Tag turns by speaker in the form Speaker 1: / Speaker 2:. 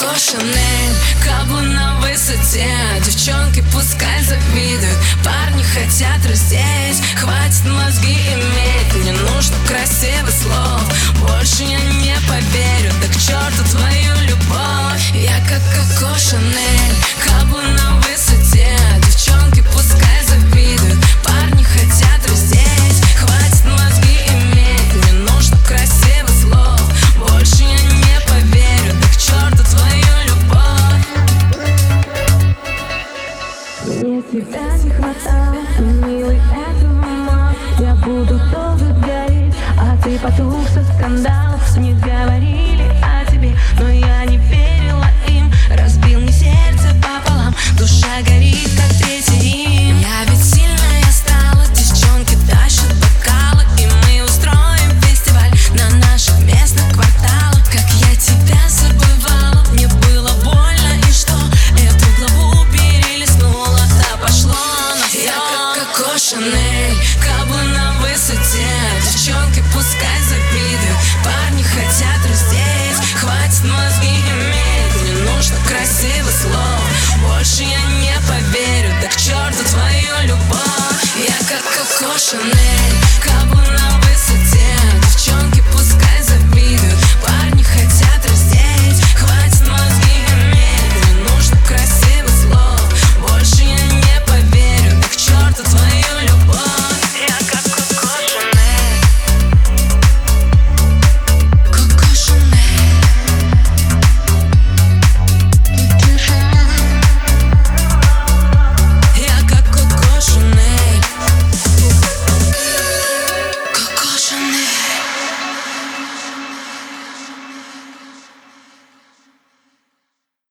Speaker 1: Кошенным, каблу на высоте. Девчонки пускай завидуют. Парни тебя не хватало Милый, этого мало Я буду долго гореть А ты потух со скандалов. Не говорили о тебе Но я не верила Chanel.